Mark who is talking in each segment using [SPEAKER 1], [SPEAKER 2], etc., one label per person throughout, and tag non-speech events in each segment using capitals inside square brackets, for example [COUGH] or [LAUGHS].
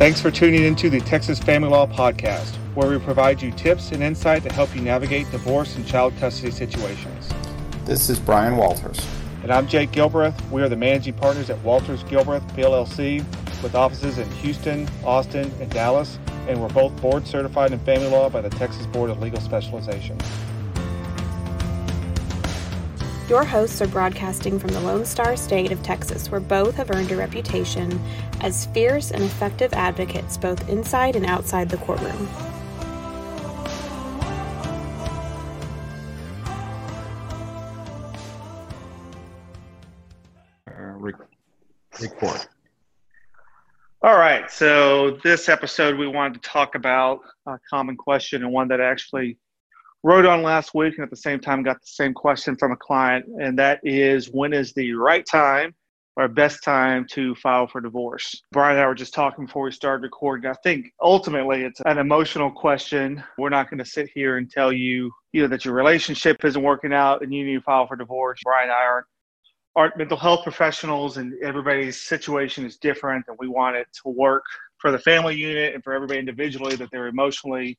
[SPEAKER 1] Thanks for tuning into the Texas Family Law Podcast, where we provide you tips and insight to help you navigate divorce and child custody situations.
[SPEAKER 2] This is Brian Walters.
[SPEAKER 1] And I'm Jake Gilbreth. We are the managing partners at Walters Gilbreth PLLC with offices in Houston, Austin, and Dallas, and we're both board certified in family law by the Texas Board of Legal Specialization.
[SPEAKER 3] Your hosts are broadcasting from the Lone Star State of Texas, where both have earned a reputation as fierce and effective advocates both inside and outside the courtroom.
[SPEAKER 2] Record.
[SPEAKER 1] All right. So, this episode, we wanted to talk about a common question and one that actually wrote on last week and at the same time got the same question from a client and that is when is the right time or best time to file for divorce? Brian and i were just talking before we started recording. I think ultimately it's an emotional question. We're not going to sit here and tell you you know that your relationship isn't working out and you need to file for divorce. Brian and i aren't aren't mental health professionals and everybody's situation is different and we want it to work for the family unit and for everybody individually that they're emotionally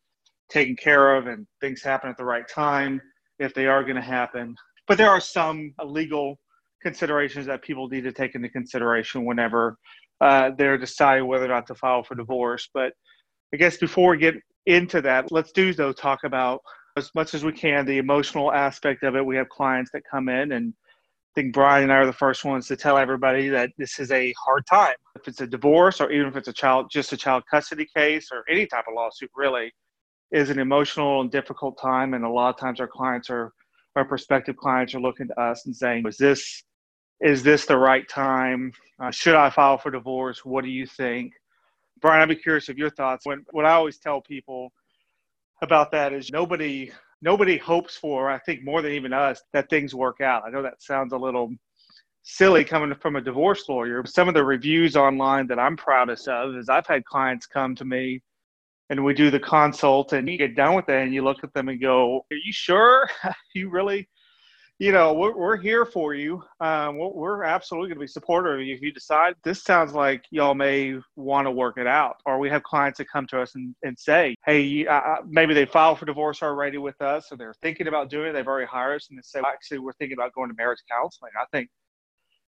[SPEAKER 1] taken care of and things happen at the right time if they are going to happen. But there are some legal considerations that people need to take into consideration whenever uh, they're deciding whether or not to file for divorce. But I guess before we get into that, let's do though talk about as much as we can the emotional aspect of it. We have clients that come in and I think Brian and I are the first ones to tell everybody that this is a hard time. If it's a divorce or even if it's a child just a child custody case or any type of lawsuit really, is an emotional and difficult time, and a lot of times our clients are, our prospective clients are looking to us and saying, "Is this, is this the right time? Uh, should I file for divorce? What do you think?" Brian, I'd be curious of your thoughts. When what I always tell people about that is nobody nobody hopes for, I think more than even us, that things work out. I know that sounds a little silly coming from a divorce lawyer. Some of the reviews online that I'm proudest of is I've had clients come to me and we do the consult and you get done with it and you look at them and go are you sure? [LAUGHS] You really you know we're, we're here for you. Um, we're absolutely going to be supportive of you. If you decide this sounds like y'all may want to work it out. Or we have clients that come to us and, and say hey uh, maybe they filed for divorce already with us or they're thinking about doing it. They've already hired us. And they say well, actually we're thinking about going to marriage counseling. I think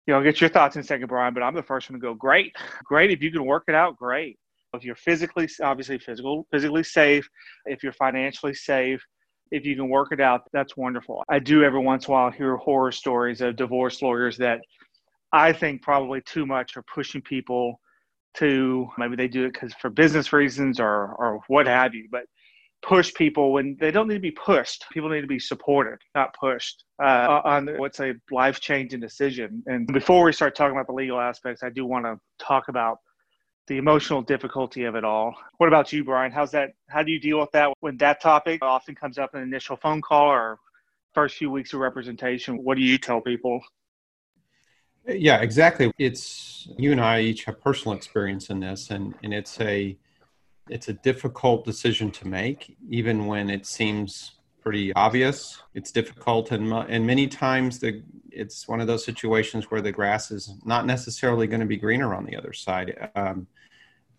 [SPEAKER 1] you know get your thoughts in a second brian but i'm the first one to go great. Great. If you can work it out great if you're physically, obviously physical, physically safe, if you're financially safe, if you can work it out, that's wonderful. I do every once in a while hear horror stories of divorce lawyers that I think probably too much are pushing people to maybe they do it because for business reasons or or what have you, but push people when they don't need to be pushed. People need to be supported, not pushed uh, on what's a life changing decision. And before we start talking about the legal aspects, I do want to talk about the emotional difficulty of it all. What about you, Brian? How's that? How do you deal with that when that topic often comes up in an initial phone call or first few weeks of representation? What do you tell people?
[SPEAKER 2] Yeah, exactly. It's you and I each have personal experience in this, and and it's a it's a difficult decision to make, even when it seems pretty obvious. It's difficult, and and many times the it's one of those situations where the grass is not necessarily going to be greener on the other side. Um,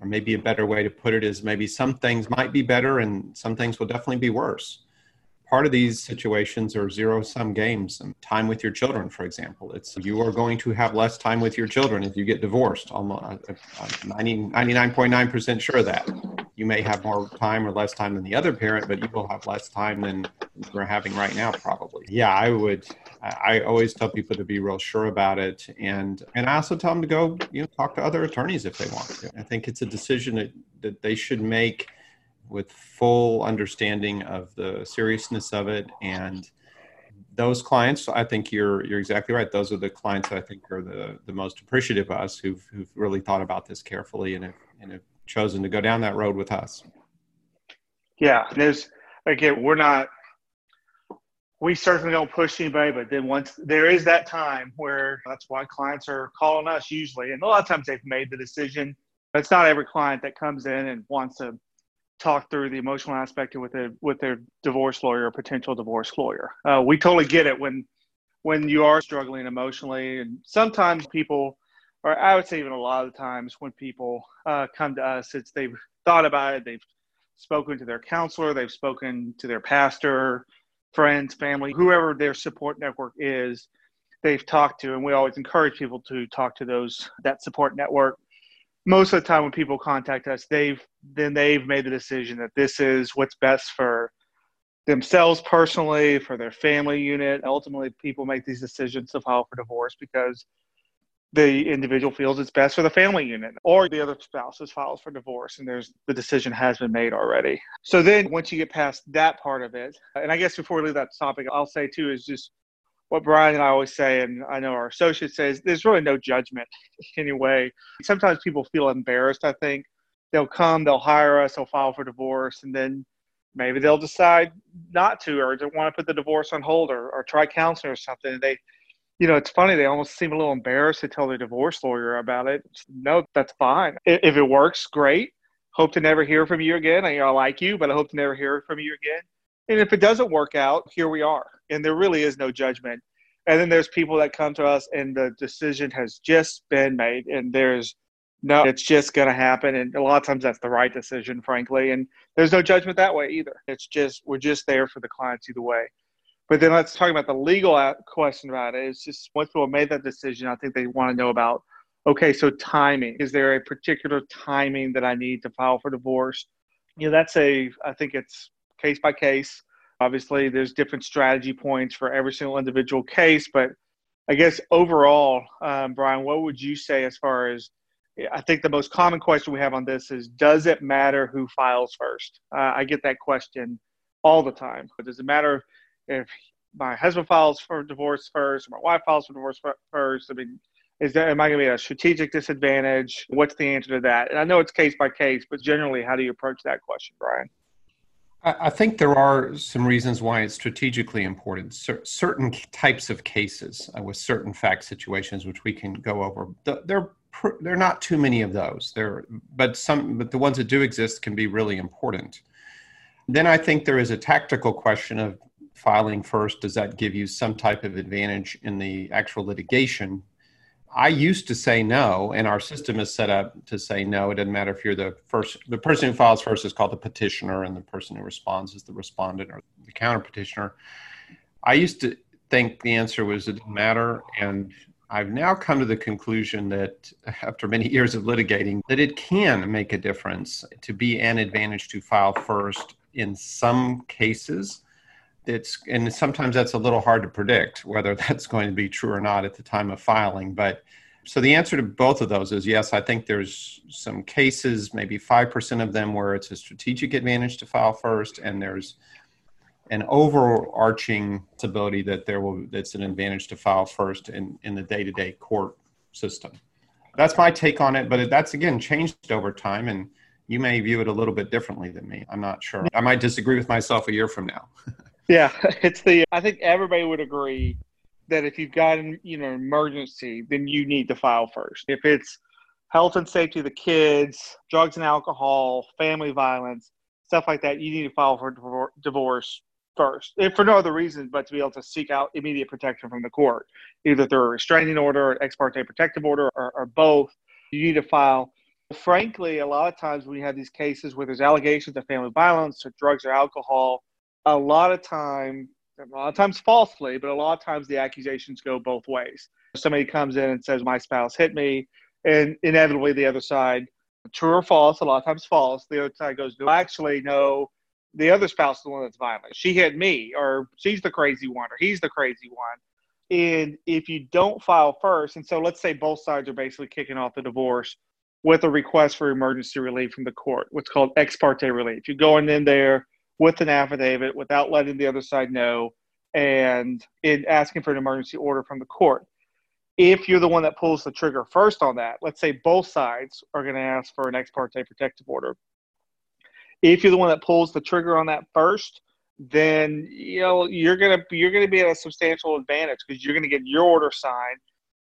[SPEAKER 2] or maybe a better way to put it is maybe some things might be better and some things will definitely be worse. Part of these situations are zero sum games and time with your children for example. It's you are going to have less time with your children if you get divorced. Almost I'm 99.9% sure of that you may have more time or less time than the other parent but you will have less time than we're having right now probably. Yeah i would i always tell people to be real sure about it. And and i also tell them to go you know talk to other attorneys if they want to. I think it's a decision that, that they should make with full understanding of the seriousness of it. And those clients i think you're you're exactly right. Those are the clients that i think are the the most appreciative of us who've who've really thought about this carefully and have, and have chosen to go down that road with us.
[SPEAKER 1] Yeah there's again we're not we certainly don't push anybody but then once there is that time where that's why clients are calling us usually. And a lot of times they've made the decision But it's not every client that comes in and wants to talk through the emotional aspect with a with their divorce lawyer or potential divorce lawyer. Uh, we totally get it when when you are struggling emotionally, and sometimes people or I would say even a lot of the times when people uh, come to us, it's they've thought about it, they've spoken to their counselor, they've spoken to their pastor, friends, family, whoever their support network is, they've talked to, and we always encourage people to talk to those that support network. Most of the time, when people contact us, they've then they've made the decision that this is what's best for themselves personally, for their family unit. Ultimately, people make these decisions to file for divorce because the individual feels it's best for the family unit or the other spouses files for divorce and there's the decision has been made already. So then once you get past that part of it and i guess before we leave that topic i'll say too is just what brian and i always say and i know our associate says there's really no judgment [LAUGHS] anyway. Sometimes people feel embarrassed i think. They'll come they'll hire us they'll file for divorce and then maybe they'll decide not to or don't want to put the divorce on hold or, or try counseling or something. And they you know, it's funny. They almost seem a little embarrassed to tell their divorce lawyer about it. No, that's fine. If it works, great. Hope to never hear from you again. I, I like you, but I hope to never hear from you again. And if it doesn't work out, here we are. And there really is no judgment. And then there's people that come to us and the decision has just been made and there's no, it's just going to happen. And a lot of times that's the right decision, frankly. And there's no judgment that way either. It's just, we're just there for the clients either way. But then let's talk about the legal question about it. It's just once people made that decision, I think they want to know about okay, so timing. Is there a particular timing that I need to file for divorce? You know, that's a, I think it's case by case. Obviously, there's different strategy points for every single individual case, but I guess overall, um, Brian, what would you say as far as I think the most common question we have on this is Does it matter who files first? Uh, I get that question all the time. But does it matter if my husband files for divorce first, or my wife files for divorce first? I mean, is there am I going to be at a strategic disadvantage? What's the answer to that? And I know it's case by case, but generally, how do you approach that question, Brian?
[SPEAKER 2] I think there are some reasons why it's strategically important. certain types of cases uh, with certain fact situations, which we can go over, there there are not too many of those. There, but some, but the ones that do exist can be really important. Then I think there is a tactical question of filing first, does that give you some type of advantage in the actual litigation? I used to say no, and our system is set up to say no. It doesn't matter if you're the first, the person who files first is called the petitioner, and the person who responds is the respondent or the counter petitioner. I used to think the answer was it didn't matter, and I've now come to the conclusion that after many years of litigating, that it can make a difference to be an advantage to file first in some cases it's and sometimes that's a little hard to predict whether [LAUGHS] that's going to be true or not at the time of filing but so the answer to both of those is yes i think there's some cases maybe 5% of them where it's a strategic advantage to file first and there's an overarching ability that there will that's an advantage to file first in in the day-to-day court system. That's my take on it but that's again changed over time and you may view it a little bit differently than me. I'm not sure. I might disagree with myself a year from now [LAUGHS]
[SPEAKER 1] Yeah, [LAUGHS] it's the. I think everybody would agree that if you've got an you know emergency, then you need to file first. If it's health and safety of the kids, drugs and alcohol, family violence, stuff like that, you need to file for divorce first, if for no other reason but to be able to seek out immediate protection from the court, either through a restraining order, an ex parte protective order, or, or both. You need to file. Frankly, a lot of times you have these cases where there's allegations of family violence or drugs or alcohol, a lot of time, a lot of times falsely, but a lot of times the accusations go both ways. Somebody comes in and says, My spouse hit me, and inevitably the other side, true or false, a lot of times false, the other side goes, No, actually, no, the other spouse is the one that's violent. She hit me, or she's the crazy one, or he's the crazy one. And if you don't file first, and so let's say both sides are basically kicking off the divorce with a request for emergency relief from the court, what's called ex parte relief. You're going in there, with an affidavit without letting the other side know and in asking for an emergency order from the court. If you're the one that pulls the trigger first on that, let's say both sides are going to ask for an ex parte protective order. If you're the one that pulls the trigger on that first, then you know you're gonna you're gonna be at a substantial advantage because you're gonna get your order signed,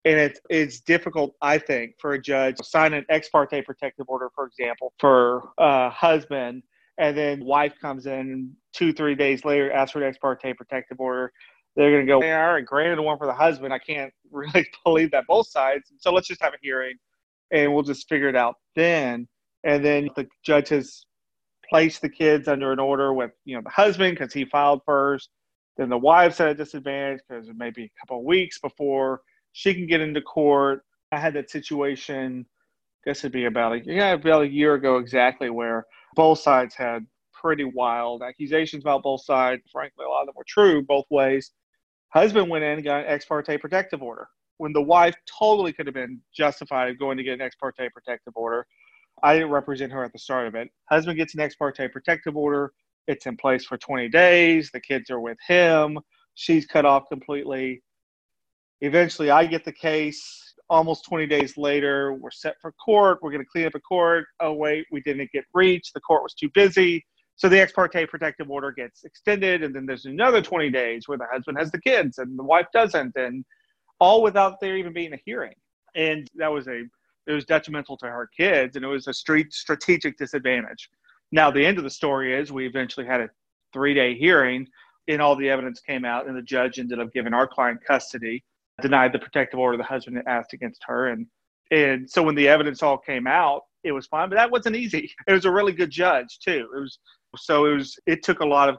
[SPEAKER 1] and it's it's difficult, I think, for a judge to sign an ex parte protective order, for example, for a husband and then wife comes in two three days later asks for an ex parte protective order they're going to go, all right, granted one for the husband. I can't [LAUGHS] really believe that both sides. So let's just have a hearing and we'll just figure it out then. And then the judge has placed the kids under an order with, you know, the husband because he filed first. Then the wife's at a disadvantage because it may be a couple of weeks before she can get into court. I had that situation, I guess it'd be about a, yeah, about a year ago exactly, where both sides had pretty wild accusations about both sides. Frankly, a lot of them were true both ways. Husband went in and got an ex parte protective order when the wife totally could have been justified going to get an ex parte protective order. I didn't represent her at the start of it. Husband gets an ex parte protective order. It's in place for 20 days. The kids are with him. She's cut off completely. Eventually, I get the case. Almost 20 days later, we're set for court. We're going to clean up a court. Oh, wait, we didn't get reached. The court was too busy. So the ex parte protective order gets extended, and then there's another 20 days where the husband has the kids and the wife doesn't, and all without there even being a hearing. And that was a it was detrimental to her kids, and it was a street strategic disadvantage. Now the end of the story is we eventually had a three day hearing, and all the evidence came out, and the judge ended up giving our client custody, denied the protective order the husband had asked against her, and and so when the evidence all came out, it was fine. But that wasn't easy. [LAUGHS] It was a really good judge too. It was so it was it took a lot of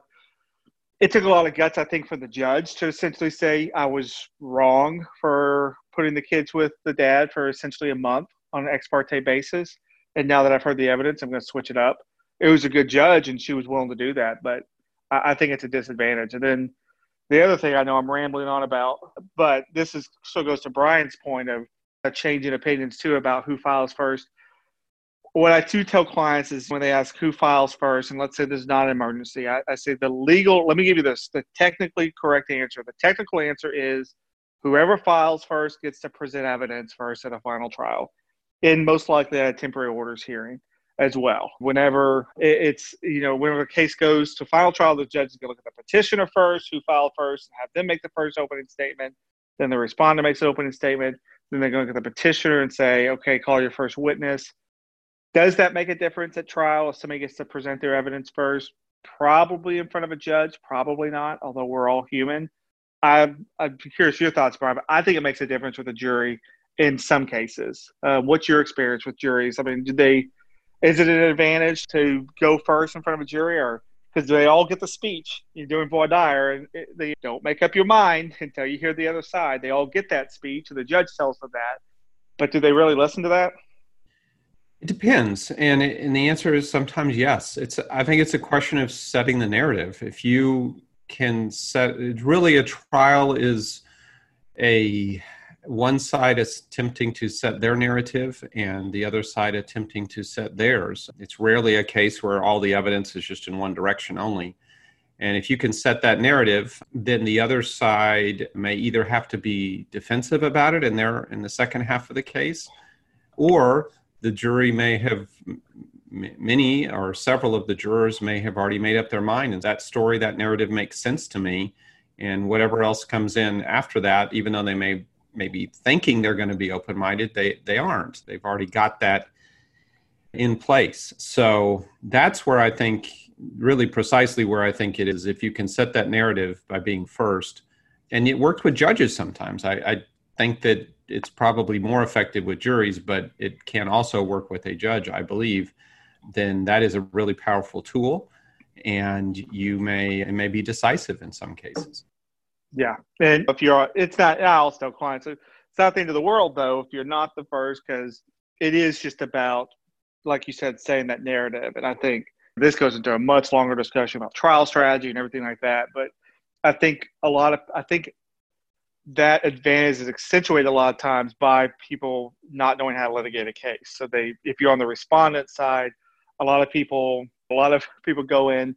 [SPEAKER 1] it took a lot of guts, I think, for the judge to essentially say I was wrong for putting the kids with the dad for essentially a month on an ex parte basis. And now that I've heard the evidence, I'm going to switch it up. It was a good judge, and she was willing to do that, but I, I think it's a disadvantage. And then the other thing I know I'm rambling on about, but this is still goes to Brian's point of a change in opinions too about who files first what I do tell clients is when they ask who files first, and let's say there's not an emergency, I, I, say the legal, let me give you this, the technically correct answer. The technical answer is whoever files first gets to present evidence first at a final trial, and most likely at a temporary orders hearing as well. Whenever it's, you know, whenever a case goes to final trial, the judge is going to look at the petitioner first, who filed first, and have them make the first opening statement. Then the respondent makes an opening statement. Then they're going to look at the petitioner and say, okay, call your first witness does that make a difference at trial if somebody gets to present their evidence first? Probably in front of a judge, probably not, although we're all human. I'm, I'm curious your thoughts, Brian, I think it makes a difference with a jury in some cases. Uh, what's your experience with juries? I mean, do they, is it an advantage to go first in front of a jury or because they all get the speech you're doing voir dire and it, they don't make up your mind [LAUGHS] until you hear the other side. They all get that speech and the judge tells them that. But do they really listen to that?
[SPEAKER 2] It depends, and and the answer is sometimes yes. It's I think it's a question of setting the narrative. If you can set, really a trial is a one side is attempting to set their narrative and the other side attempting to set theirs. It's rarely a case where all the evidence is just in one direction only. And if you can set that narrative, then the other side may either have to be defensive about it in their in the second half of the case, or the jury may have many or several of the jurors may have already made up their mind and that story that narrative makes sense to me and whatever else comes in after that even though they may may be thinking they're going to be open-minded they they aren't they've already got that in place so that's where i think really precisely where i think it is if you can set that narrative by being first and it worked with judges sometimes i, I think that it's probably more effective with juries, but it can also work with a judge, I believe, then that is a really powerful tool. And you may it may be decisive in some cases.
[SPEAKER 1] Yeah. And if you're it's not I'll still clients. It's not the end of the world though if you're not the first because it is just about like you said, saying that narrative. And I think this goes into a much longer discussion about trial strategy and everything like that. But I think a lot of I think that advantage is accentuated a lot of times by people not knowing how to litigate a case. So they, if you're on the respondent side, a lot of people, a lot of people go in,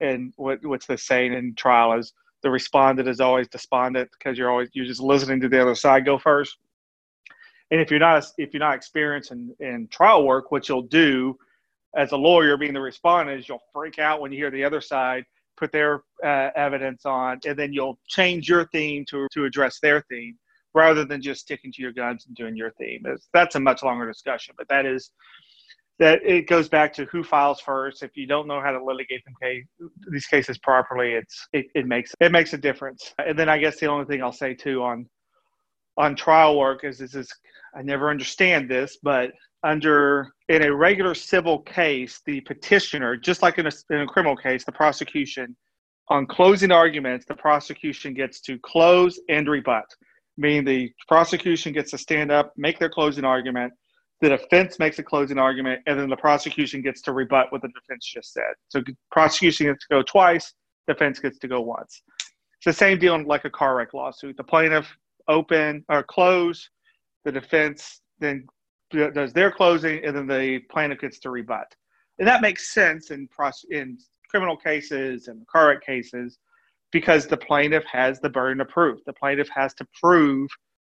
[SPEAKER 1] and what, what's the saying in trial is the respondent is always despondent because you're always you're just listening to the other side go first. And if you're not if you're not experienced in, in trial work, what you'll do as a lawyer, being the respondent, is you'll freak out when you hear the other side put their uh, evidence on, and then you'll change your theme to, to address their theme rather than just sticking to your guns and doing your theme. It's, that's a much longer discussion, but that is that it goes back to who files first. If you don't know how to litigate them case, these cases properly, it's it, it makes it makes a difference. And then I guess the only thing I'll say too on on trial work is this is I never understand this, but under in a regular civil case, the petitioner, just like in a, in a criminal case, the prosecution on closing arguments, the prosecution gets to close and rebut, meaning the prosecution gets to stand up, make their closing argument the defense makes a closing argument, and then the prosecution gets to rebut what the defense just said. So prosecution gets to go twice, defense gets to go once. It's the same deal in like a car wreck lawsuit. The plaintiff open or close, the defense then does their closing, and then the plaintiff gets to rebut. And that makes sense in pros- in criminal cases and car wreck cases because the plaintiff has the burden of proof. The plaintiff has to prove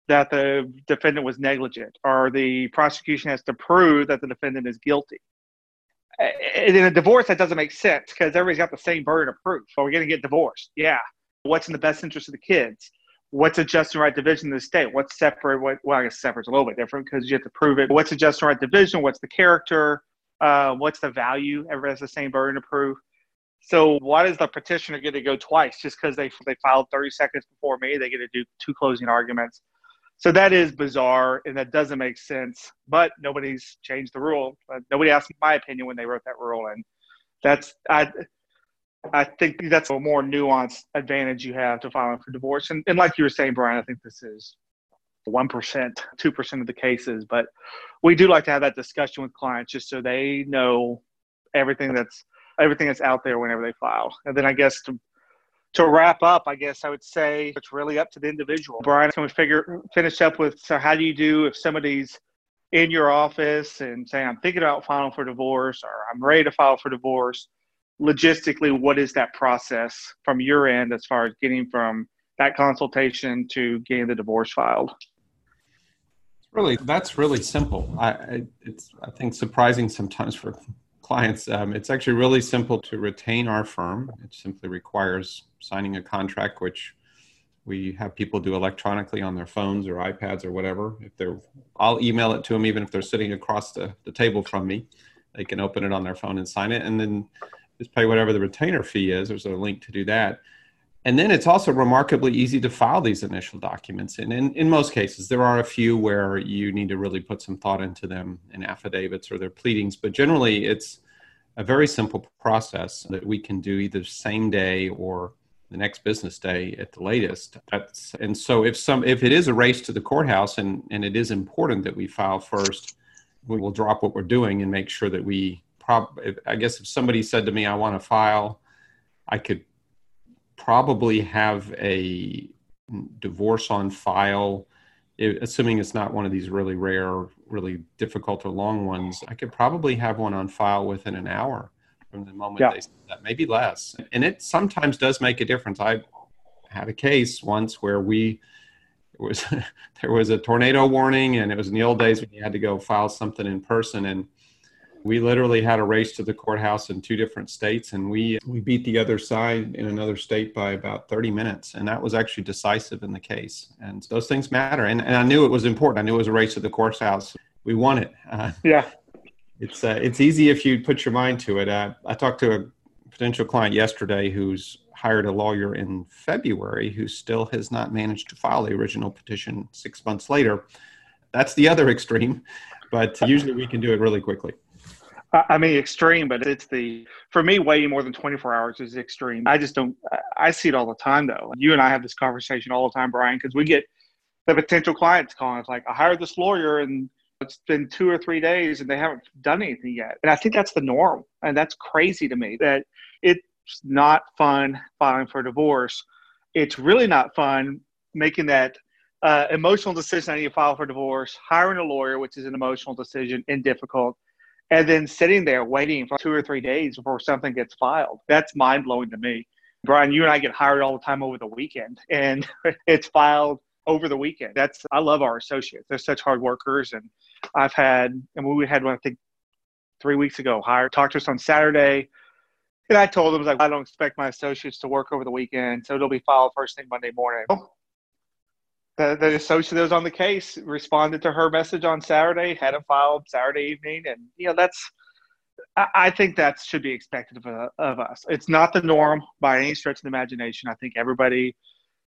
[SPEAKER 1] that the defendant was negligent or the prosecution has to prove that the defendant is guilty. And in a divorce, that doesn't make sense because everybody's got the same burden of proof. So we're going to get divorced. Yeah. What's in the best interest of the kids? What's a just and right division of the state? What's separate? What, well, I guess separate's a little bit different because you have to prove it. What's a just and right division? What's the character? Uh, what's the value? Everybody has the same burden of proof. So why does the petitioner get to go twice just because they they filed 30 seconds before me? They get to do two closing arguments so that is bizarre and that doesn't make sense. But nobody's changed the rule. Nobody asked my opinion when they wrote that rule, and that's I. I think that's a more nuanced advantage you have to filing for divorce. And, and like you were saying, Brian, I think this is one percent, two percent of the cases, but we do like to have that discussion with clients just so they know everything that's everything that's out there whenever they file. And then I guess to to wrap up, I guess I would say it's really up to the individual. Brian, can we figure finish up with so how do you do if somebody's in your office and saying I'm thinking about filing for divorce or I'm ready to file for divorce? Logistically, what is that process from your end as far as getting from that consultation to getting the divorce filed?
[SPEAKER 2] It's really, that's really simple. I, it's I think surprising sometimes for clients. Um, it's actually really simple to retain our firm. It simply requires signing a contract, which we have people do electronically on their phones or iPads or whatever. If they're, I'll email it to them even if they're sitting across the, the table from me. They can open it on their phone and sign it, and then just pay whatever the retainer fee is. There's a link to do that. And then it's also remarkably easy to file these initial documents. And in, in most cases, there are a few where you need to really put some thought into them in affidavits or their pleadings, but generally it's a very simple process that we can do either same day or the next business day at the latest. That's, and so if some if it is a race to the courthouse and, and it is important that we file first, we will drop what we're doing and make sure that we prob I guess if somebody said to me I want to file, I could probably have a divorce on file, assuming it's not one of these really rare, really difficult or long ones. I could probably have one on file within an hour from the moment yeah. they said that, maybe less. And it sometimes does make a difference. I had a case once where we it was [LAUGHS] there was a tornado warning, and it was in the old days when you had to go file something in person and we literally had a race to the courthouse in two different states and we we beat the other side in another state by about 30 minutes and that was actually decisive in the case. And those things matter and, and i knew it was important. I knew it was a race to the courthouse. We won it. [LAUGHS]
[SPEAKER 1] Uh, yeah.
[SPEAKER 2] It's uh, it's easy if you put your mind to it. Uh, i talked to a potential client yesterday who's hired a lawyer in february who still has not managed to file the original petition six months later. That's the other [LAUGHS] extreme but usually we can do it really quickly
[SPEAKER 1] I mean, extreme, but it's the for me, waiting more than 24 hours is extreme. I just don't. I see it all the time, though. You and I have this conversation all the time, Brian, because we get the potential clients calling. It's like I hired this lawyer, and it's been two or three days, and they haven't done anything yet. And I think that's the norm, and that's crazy to me. That it's not fun filing for divorce. It's really not fun making that uh, emotional decision. I need to file for divorce, hiring a lawyer, which is an emotional decision and difficult and then sitting there waiting for two or three days before something gets filed. That's mind blowing to me. Brian, you and I get hired all the time over the weekend, and [LAUGHS] it's filed over the weekend. That's I love our associates. They're such hard workers, and I've had and we had one I think three weeks ago hired talked to us on Saturday, and I told them like I don't expect my associates to work over the weekend, so it'll be filed first thing Monday morning. The, the associate that was on the case responded to her message on Saturday, had it filed Saturday evening, and you know that's I think that should be expected of, of us. It's not the norm by any stretch of the imagination. I think everybody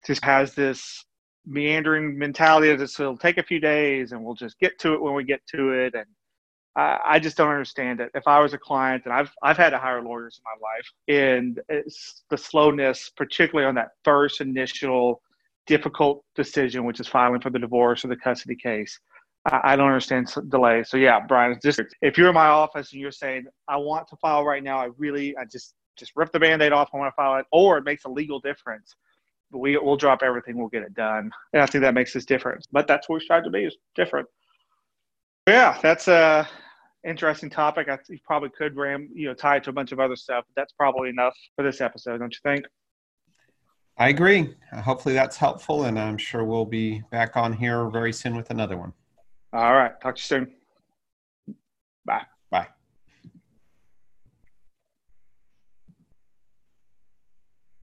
[SPEAKER 1] just has this meandering mentality that it'll take a few days and we'll just get to it when we get to it. And I, I just don't understand it. If I was a client, and I've I've had to hire lawyers in my life, and it's the slowness, particularly on that first initial difficult decision, which is filing for the divorce or the custody case. I, I don't understand delay. So yeah, Brian, just if you're in my office and you're saying I want to file right now, I really I just just rip the band-aid off. I want to file it, or it makes a legal difference. We will drop everything. We'll get it done, and I think that makes us different. But that's what we strive to be is different. Yeah, that's a interesting topic. I you probably could ram you know tie it to a bunch of other stuff. But that's probably enough for this episode, don't you think?
[SPEAKER 2] I agree. Hopefully that's helpful, and I'm sure we'll be back on here very soon with another one.
[SPEAKER 1] All right. Talk to you soon.